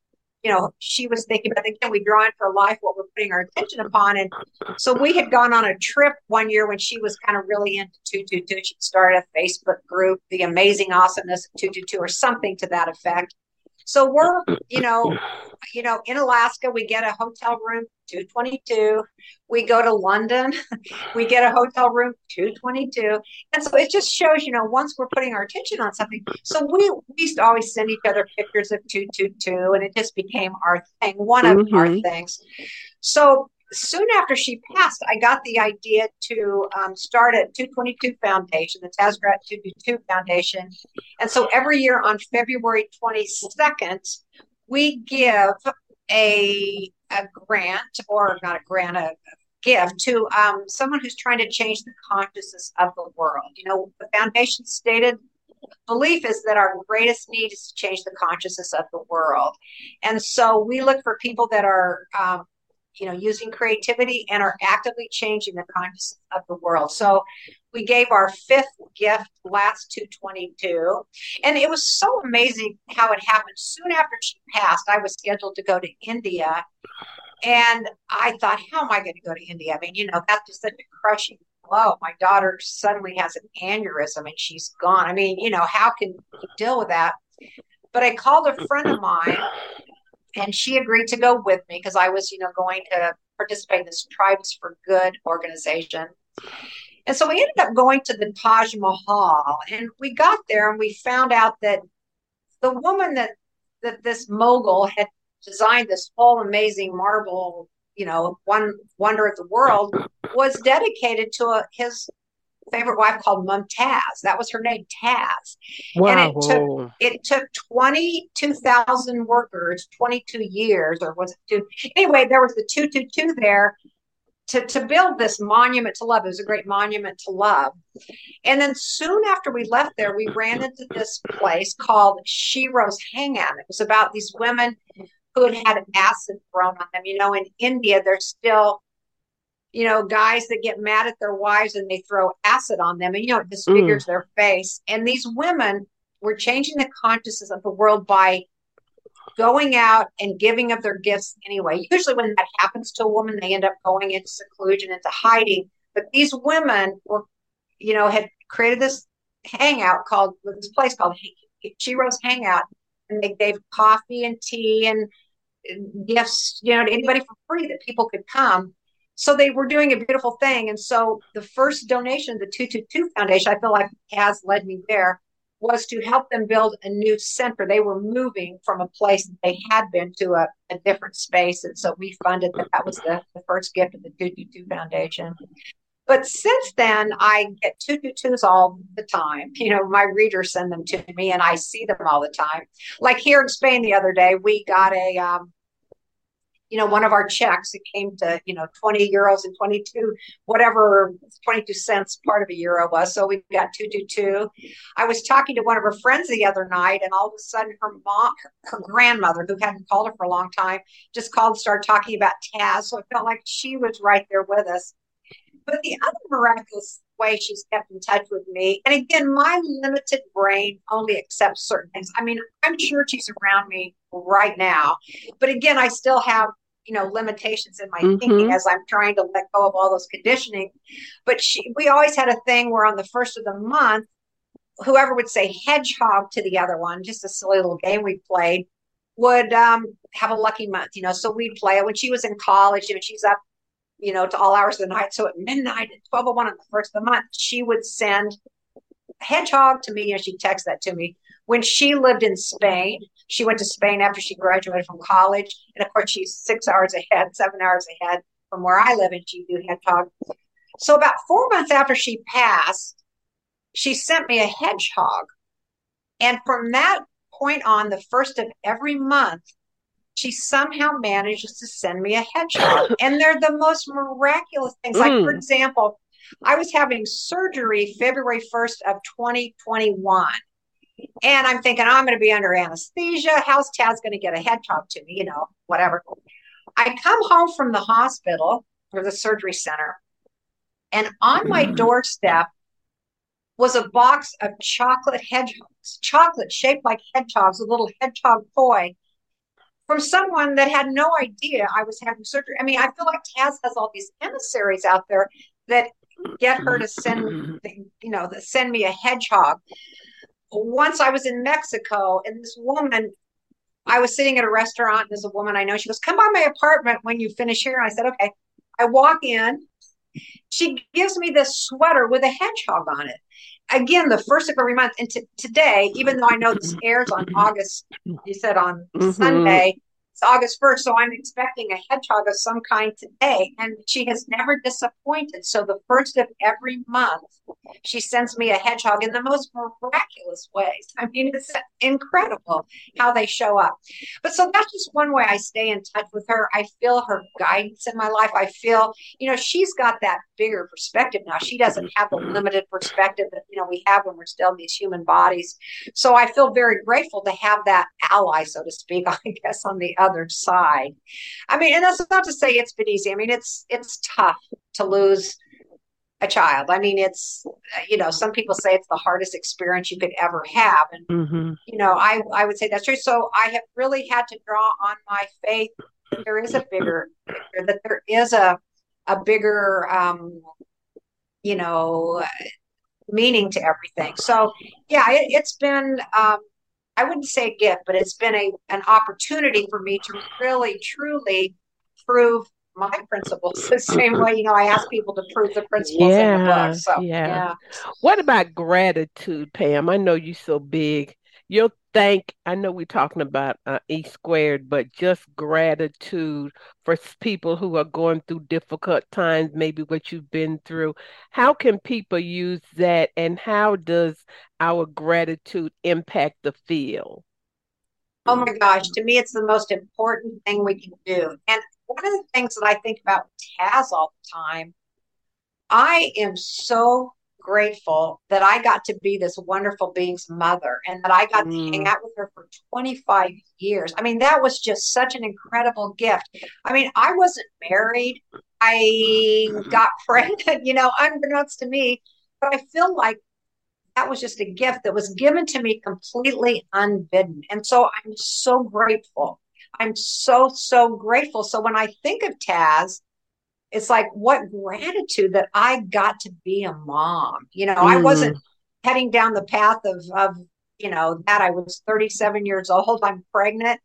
you know, she was thinking about again, we draw in for life what we're putting our attention upon. And so we had gone on a trip one year when she was kind of really into 222. She started a Facebook group, The Amazing Awesomeness of 222, or something to that effect. So we're, you know, you know, in Alaska, we get a hotel room 222. We go to London, we get a hotel room 222. And so it just shows, you know, once we're putting our attention on something. So we, we used to always send each other pictures of 222, and it just became our thing, one of mm-hmm. our things. So soon after she passed, I got the idea to um, start a 222 Foundation, the Taz Grout 222 Foundation. And so every year on February 22nd, we give a, a grant, or not a grant, a, gift to um, someone who's trying to change the consciousness of the world. You know, the foundation stated belief is that our greatest need is to change the consciousness of the world. And so we look for people that are um, you know, using creativity and are actively changing the consciousness of the world. So we gave our fifth gift last 222. And it was so amazing how it happened. Soon after she passed, I was scheduled to go to India. And I thought, how am I going to go to India? I mean, you know, that's just such a crushing blow. My daughter suddenly has an aneurysm and she's gone. I mean, you know, how can you deal with that? But I called a friend of mine and she agreed to go with me because I was, you know, going to participate in this Tribes for Good organization. And so we ended up going to the Taj Mahal, and we got there and we found out that the woman that that this mogul had designed this whole amazing marble, you know, one wonder of the world, was dedicated to a, his favorite wife called Mumtaz. That was her name, Taz. Wow. And it took it took twenty two thousand workers, twenty two years, or was it two? Anyway, there was the two two two there to, to build this monument to love. It was a great monument to love. And then soon after we left there, we ran into this place called Sheroes Hangout. It was about these women who had had acid thrown on them. You know, in India, they're still you know, guys that get mad at their wives and they throw acid on them and, you know, it disfigures mm. their face. And these women were changing the consciousness of the world by going out and giving of their gifts anyway. Usually, when that happens to a woman, they end up going into seclusion, into hiding. But these women were, you know, had created this hangout called this place called Sheroes Hangout, and they gave coffee and tea and gifts, you know, to anybody for free that people could come so they were doing a beautiful thing. And so the first donation, the 222 Foundation, I feel like has led me there, was to help them build a new center. They were moving from a place that they had been to a, a different space. And so we funded that. That was the, the first gift of the 222 Foundation. But since then, I get 222s all the time. You know, my readers send them to me and I see them all the time. Like here in Spain the other day, we got a um, you know, one of our checks, it came to, you know, 20 euros and 22, whatever 22 cents part of a euro was. So we got 222. I was talking to one of her friends the other night, and all of a sudden her mom, her, her grandmother, who hadn't called her for a long time, just called and started talking about Taz. So it felt like she was right there with us. But the other miraculous way she's kept in touch with me, and again, my limited brain only accepts certain things. I mean, I'm sure she's around me right now, but again, I still have you know limitations in my mm-hmm. thinking as I'm trying to let go of all those conditioning. But she, we always had a thing where on the first of the month, whoever would say hedgehog to the other one, just a silly little game we played, would um, have a lucky month, you know. So we'd play it when she was in college. You know, she's up, you know, to all hours of the night. So at midnight, at twelve oh one on the first of the month, she would send hedgehog to me, and she'd text that to me. When she lived in Spain, she went to Spain after she graduated from college, and of course, she's six hours ahead, seven hours ahead from where I live, and she do hedgehog. So about four months after she passed, she sent me a hedgehog. And from that point on, the first of every month, she somehow manages to send me a hedgehog. and they're the most miraculous things. Mm. Like, for mm. example, I was having surgery February 1st of 2021. And I'm thinking, I'm going to be under anesthesia. How's Taz going to get a hedgehog to me? You know, whatever. I come home from the hospital or the surgery center, and on my mm. doorstep was a box of chocolate hedgehogs, chocolate shaped like hedgehogs, a little hedgehog toy from someone that had no idea I was having surgery. I mean, I feel like Taz has all these emissaries out there that get her to send, you know, that send me a hedgehog. Once I was in Mexico, and this woman, I was sitting at a restaurant, and there's a woman I know. She goes, "Come by my apartment when you finish here." And I said, "Okay." I walk in. She gives me this sweater with a hedgehog on it again the first of every month and t- today even though i know this airs on august you said on mm-hmm. sunday it's August 1st, so I'm expecting a hedgehog of some kind today. And she has never disappointed. So the first of every month, she sends me a hedgehog in the most miraculous ways. I mean, it's incredible how they show up. But so that's just one way I stay in touch with her. I feel her guidance in my life. I feel, you know, she's got that bigger perspective now. She doesn't have the limited perspective that, you know, we have when we're still in these human bodies. So I feel very grateful to have that ally, so to speak, I guess, on the other other side. I mean, and that's not to say it's been easy. I mean, it's it's tough to lose a child. I mean, it's you know, some people say it's the hardest experience you could ever have, and mm-hmm. you know, I I would say that's true. So I have really had to draw on my faith that there is a bigger that there is a a bigger um, you know meaning to everything. So yeah, it, has been um, I wouldn't say a gift, but it's been a an opportunity for me to really truly prove my principles the same way you know I ask people to prove the principles yeah, in the book. So yeah. yeah. What about gratitude, Pam? I know you're so big. You'll thank i know we're talking about uh, e squared but just gratitude for people who are going through difficult times maybe what you've been through. How can people use that and how does our gratitude impact the field? Oh my gosh to me it's the most important thing we can do. And one of the things that i think about taz all the time i am so grateful that I got to be this wonderful being's mother and that I got mm. to hang mm. out with her for 25 years. I mean, that was just such an incredible gift. I mean, I wasn't married. I got pregnant, you know, unbeknownst to me, but I feel like that was just a gift that was given to me completely unbidden. And so I'm so grateful. I'm so, so grateful. So when I think of Taz, it's like what gratitude that I got to be a mom. You know, mm. I wasn't heading down the path of of you know that I was 37 years old. I'm pregnant,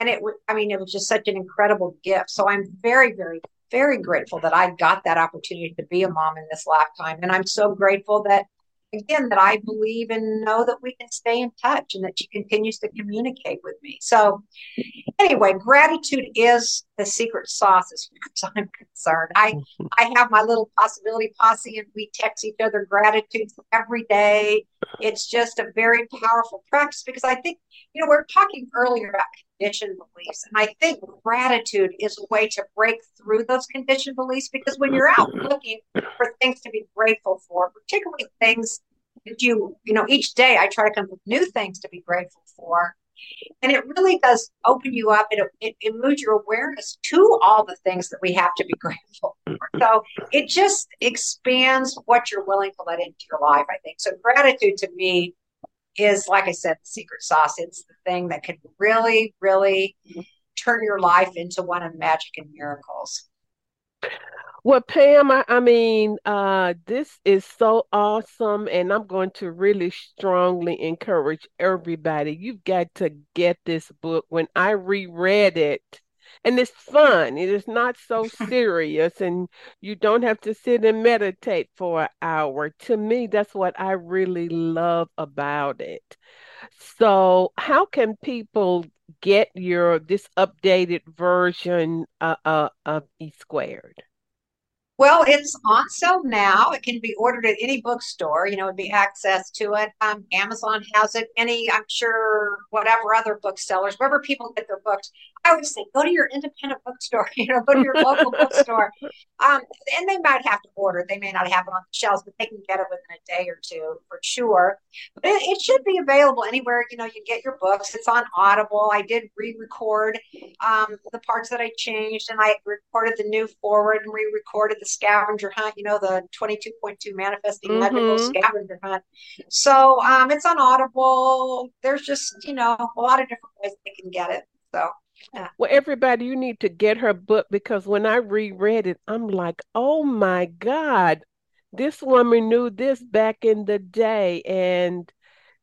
and it was. I mean, it was just such an incredible gift. So I'm very, very, very grateful that I got that opportunity to be a mom in this lifetime, and I'm so grateful that again that I believe and know that we can stay in touch and that she continues to communicate with me. So anyway, gratitude is the secret sauce as far as I'm concerned. I mm-hmm. I have my little possibility posse and we text each other gratitudes every day. It's just a very powerful practice because I think, you know, we are talking earlier about conditioned beliefs. And I think gratitude is a way to break through those conditioned beliefs because when you're out mm-hmm. looking for things to be grateful for, particularly things that you, you know, each day I try to come up with new things to be grateful for. And it really does open you up. It, it, it moves your awareness to all the things that we have to be grateful for. So it just expands what you're willing to let into your life, I think. So gratitude to me is, like I said, the secret sauce. It's the thing that can really, really turn your life into one of magic and miracles. Well, Pam, I, I mean, uh, this is so awesome, and I'm going to really strongly encourage everybody. You've got to get this book. When I reread it, and it's fun, it is not so serious, and you don't have to sit and meditate for an hour. To me, that's what I really love about it. So, how can people get your this updated version uh, uh, of E squared? Well, it's on sale now. It can be ordered at any bookstore. You know, it'd be access to it. Um, Amazon has it. Any, I'm sure, whatever other booksellers, wherever people get their books. I always say, go to your independent bookstore. You know, go to your local bookstore. Um, and they might have to order. They may not have it on the shelves, but they can get it within a day or two for sure. But it, it should be available anywhere. You know, you get your books. It's on Audible. I did re-record um, the parts that I changed, and I recorded the new forward and re-recorded the scavenger hunt, you know, the 22.2 manifesting mm-hmm. magical scavenger hunt. So um, it's on Audible. There's just, you know, a lot of different ways they can get it. So yeah. Well, everybody, you need to get her book because when I reread it, I'm like, oh my God, this woman knew this back in the day. And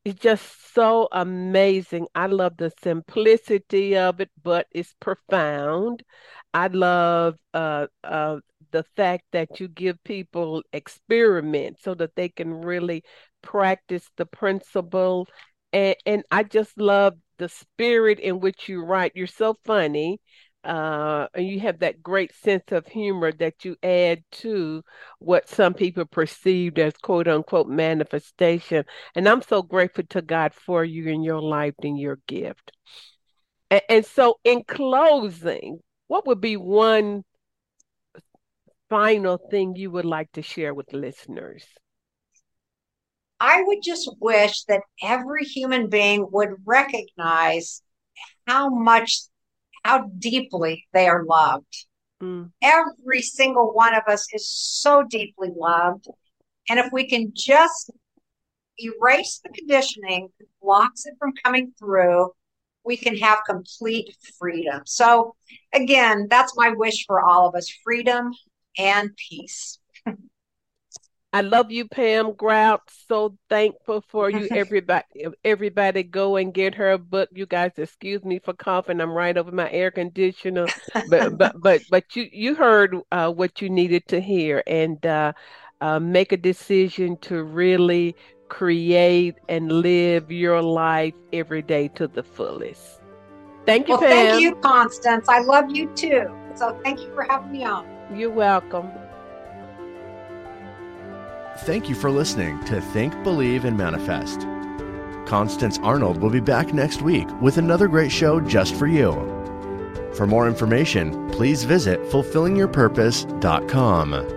it's just so amazing. I love the simplicity of it, but it's profound. I love uh, uh, the fact that you give people experiments so that they can really practice the principle. And, and I just love the spirit in which you write. You're so funny. Uh, and you have that great sense of humor that you add to what some people perceived as quote unquote manifestation. And I'm so grateful to God for you and your life and your gift. And, and so, in closing, what would be one final thing you would like to share with listeners? I would just wish that every human being would recognize how much, how deeply they are loved. Mm. Every single one of us is so deeply loved. And if we can just erase the conditioning that blocks it from coming through, we can have complete freedom. So, again, that's my wish for all of us freedom and peace. I love you, Pam Grout. So thankful for you. Everybody, everybody, go and get her book. You guys, excuse me for coughing. I'm right over my air conditioner, but but but but you you heard uh, what you needed to hear, and uh, uh, make a decision to really create and live your life every day to the fullest. Thank you, well, Pam. Thank you, Constance. I love you too. So thank you for having me on. You're welcome. Thank you for listening to Think, Believe, and Manifest. Constance Arnold will be back next week with another great show just for you. For more information, please visit fulfillingyourpurpose.com.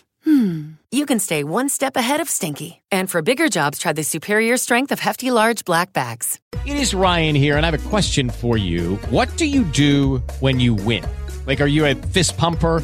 hmm, you can stay one step ahead of stinky. And for bigger jobs, try the superior strength of Hefty Large Black Bags. It is Ryan here, and I have a question for you. What do you do when you win? Like, are you a fist pumper?